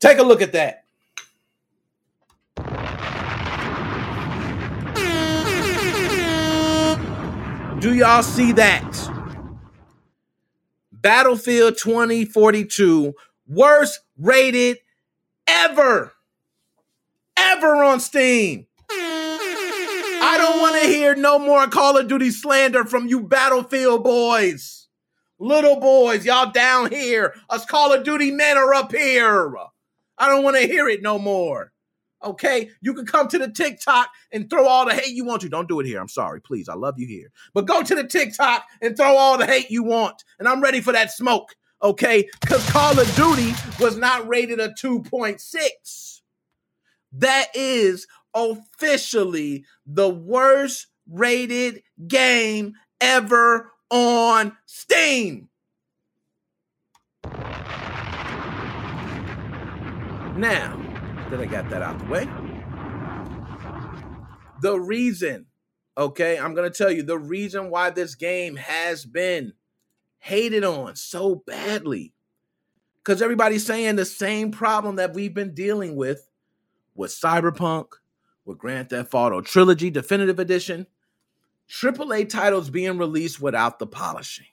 Take a look at that. Do y'all see that? Battlefield 2042, worst rated ever, ever on Steam. I don't want to hear no more Call of Duty slander from you Battlefield boys. Little boys, y'all down here. Us Call of Duty men are up here. I don't want to hear it no more. Okay, you can come to the TikTok and throw all the hate you want to. Don't do it here. I'm sorry, please. I love you here, but go to the TikTok and throw all the hate you want. And I'm ready for that smoke. Okay, because Call of Duty was not rated a 2.6. That is officially the worst rated game ever on Steam. Now, that I got that out the way. The reason, okay, I'm going to tell you the reason why this game has been hated on so badly. Because everybody's saying the same problem that we've been dealing with with Cyberpunk, with Grand Theft Auto Trilogy Definitive Edition, AAA titles being released without the polishing.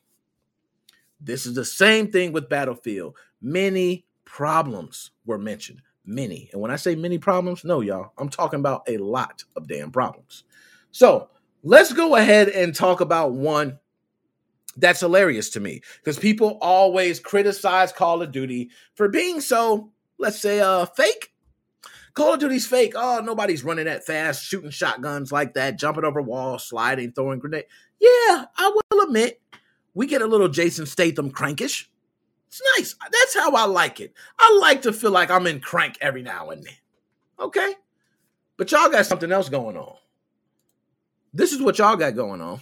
This is the same thing with Battlefield. Many problems were mentioned many. And when I say many problems, no, y'all, I'm talking about a lot of damn problems. So let's go ahead and talk about one that's hilarious to me because people always criticize Call of Duty for being so, let's say, uh, fake. Call of Duty's fake. Oh, nobody's running that fast, shooting shotguns like that, jumping over walls, sliding, throwing grenades. Yeah, I will admit, we get a little Jason Statham crankish. It's nice. That's how I like it. I like to feel like I'm in crank every now and then. Okay? But y'all got something else going on. This is what y'all got going on.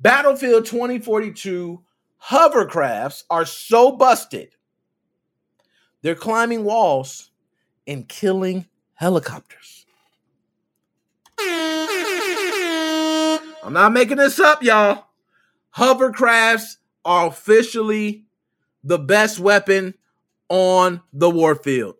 Battlefield 2042 hovercrafts are so busted. They're climbing walls and killing helicopters. I'm not making this up, y'all. Hovercrafts are officially the best weapon on the warfield.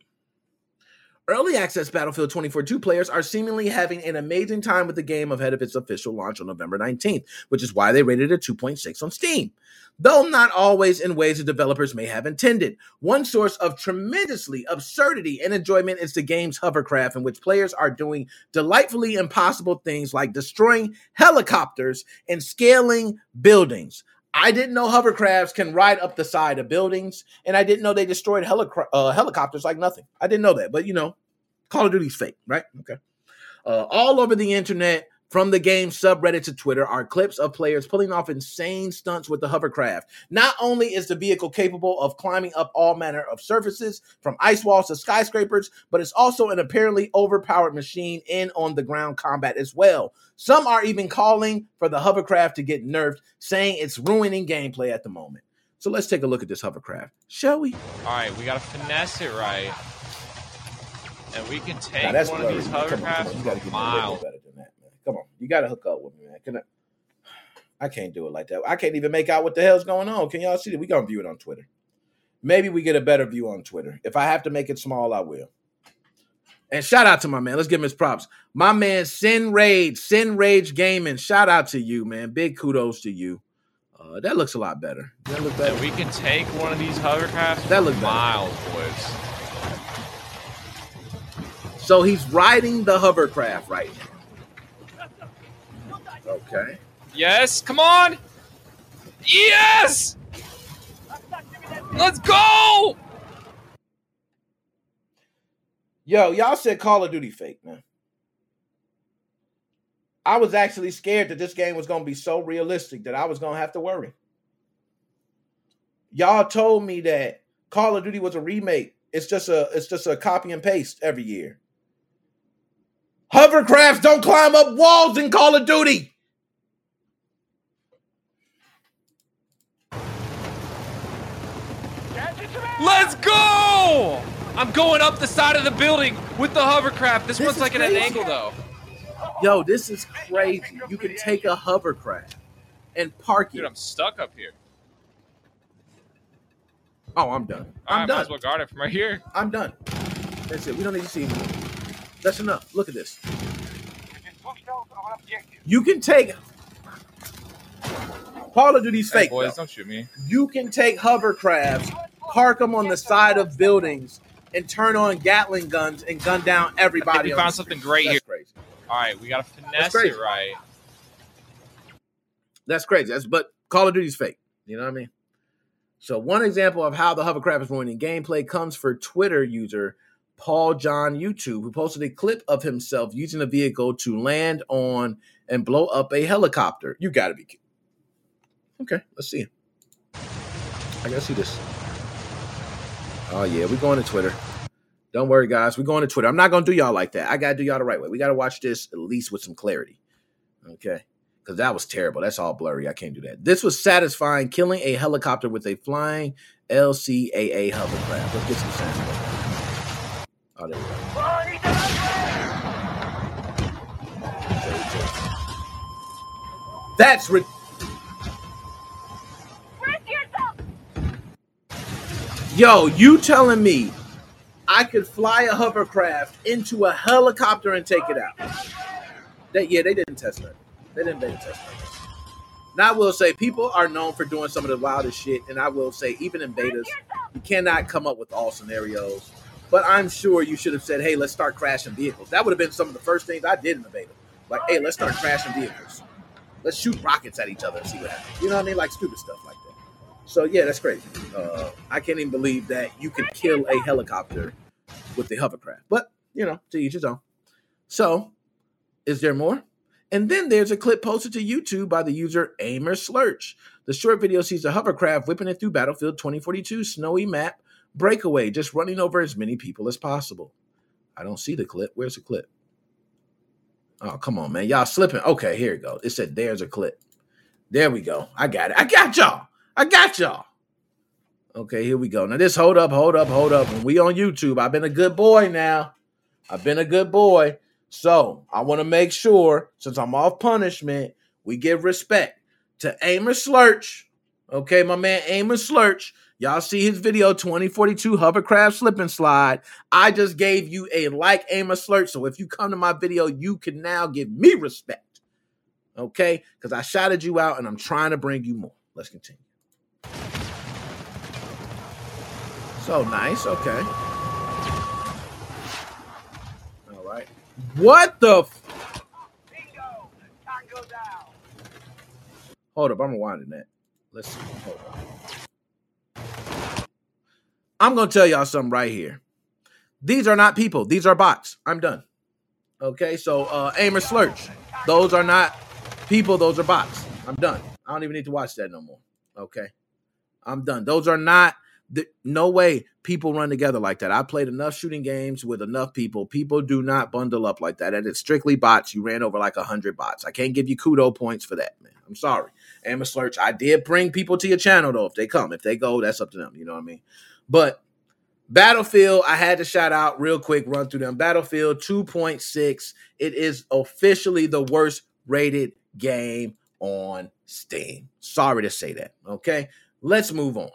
Early access Battlefield 2042 players are seemingly having an amazing time with the game ahead of its official launch on November 19th, which is why they rated it 2.6 on Steam. Though not always in ways the developers may have intended. One source of tremendously absurdity and enjoyment is the game's hovercraft, in which players are doing delightfully impossible things like destroying helicopters and scaling buildings. I didn't know hovercrafts can ride up the side of buildings, and I didn't know they destroyed uh, helicopters like nothing. I didn't know that, but you know, Call of Duty's fake, right? Okay. Uh, all over the internet, from the game subreddit to Twitter are clips of players pulling off insane stunts with the hovercraft. Not only is the vehicle capable of climbing up all manner of surfaces, from ice walls to skyscrapers, but it's also an apparently overpowered machine in on the ground combat as well. Some are even calling for the hovercraft to get nerfed, saying it's ruining gameplay at the moment. So let's take a look at this hovercraft, shall we? All right, we got to finesse it right. And we can take one of these hovercrafts miles. Come on, you got to hook up with me, man. Can I? I can't do it like that. I can't even make out what the hell's going on. Can y'all see it? We gonna view it on Twitter. Maybe we get a better view on Twitter. If I have to make it small, I will. And shout out to my man. Let's give him his props. My man, Sin Rage, Sin Rage Gaming. Shout out to you, man. Big kudos to you. Uh, that looks a lot better. That look better. And we can take one of these hovercrafts that looks miles, boys. So he's riding the hovercraft right now. Okay. Yes, come on. Yes. Let's go. Yo, y'all said Call of Duty fake, man. I was actually scared that this game was going to be so realistic that I was going to have to worry. Y'all told me that Call of Duty was a remake. It's just a it's just a copy and paste every year. Hovercrafts don't climb up walls in Call of Duty. Let's go! I'm going up the side of the building with the hovercraft. This, this one's like crazy. at an angle though. Yo, this is crazy. You can take a hovercraft and park Dude, it. Dude, I'm stuck up here. Oh, I'm done. I'm I done. might as well guard it from right here. I'm done. That's it. We don't need to see anymore. That's enough. Look at this. You can take Call of Duty's Hey, fake. boys, though. don't shoot me. You can take hovercrafts, park them on the side of buildings, and turn on Gatling guns and gun down everybody. we found something great That's here. Crazy. All right, we gotta finesse crazy. it right. That's crazy. That's but Call of Duty's fake. You know what I mean? So one example of how the hovercraft is ruining gameplay comes for Twitter user Paul John YouTube, who posted a clip of himself using a vehicle to land on and blow up a helicopter. You gotta be kidding. Okay, let's see. I gotta see this. Oh yeah, we're going to Twitter. Don't worry, guys. We're going to Twitter. I'm not gonna do y'all like that. I gotta do y'all the right way. We gotta watch this at least with some clarity. Okay because that was terrible. That's all blurry. I can't do that. This was satisfying, killing a helicopter with a flying LCAA hovercraft. Let's get some sound. Oh, there we go. That's ri- Yo, you telling me I could fly a hovercraft into a helicopter and take it out? That yeah, they didn't test that. They didn't beta test that. Now I will say people are known for doing some of the wildest shit, and I will say even in betas, you cannot come up with all scenarios. But I'm sure you should have said, "Hey, let's start crashing vehicles." That would have been some of the first things I did in the beta. Like, "Hey, let's start crashing vehicles. Let's shoot rockets at each other and see what happens." You know what I mean? Like stupid stuff like that. So yeah, that's crazy. Uh, I can't even believe that you could kill a helicopter with the hovercraft. But you know, to each his own. So, is there more? And then there's a clip posted to YouTube by the user Aimer Slurch. The short video sees a hovercraft whipping it through Battlefield 2042 snowy map breakaway, just running over as many people as possible. I don't see the clip. Where's the clip? Oh, come on, man. Y'all slipping. Okay, here it goes. It said there's a clip. There we go. I got it. I got y'all. I got y'all. Okay, here we go. Now this hold up, hold up, hold up. When we on YouTube, I've been a good boy now. I've been a good boy. So I want to make sure, since I'm off punishment, we give respect to Amos Slurch. Okay, my man Amos Slurch. Y'all see his video 2042 hovercraft slip and slide. I just gave you a like Amos Slurch. So if you come to my video, you can now give me respect. Okay? Because I shouted you out and I'm trying to bring you more. Let's continue. So nice. Okay. All right. What the? F- Hold up, I'm rewinding that. Let's see. Hold up. I'm gonna tell y'all something right here. These are not people. These are bots. I'm done. Okay, so uh Aimer Slurch. Those are not people. Those are bots. I'm done. I don't even need to watch that no more. Okay, I'm done. Those are not. The, no way people run together like that. I played enough shooting games with enough people. People do not bundle up like that. And it's strictly bots. You ran over like a hundred bots. I can't give you kudo points for that, man. I'm sorry. Emma Slurch, I did bring people to your channel though. If they come, if they go, that's up to them. You know what I mean? But Battlefield, I had to shout out real quick, run through them. Battlefield 2.6. It is officially the worst rated game on Steam. Sorry to say that. Okay. Let's move on.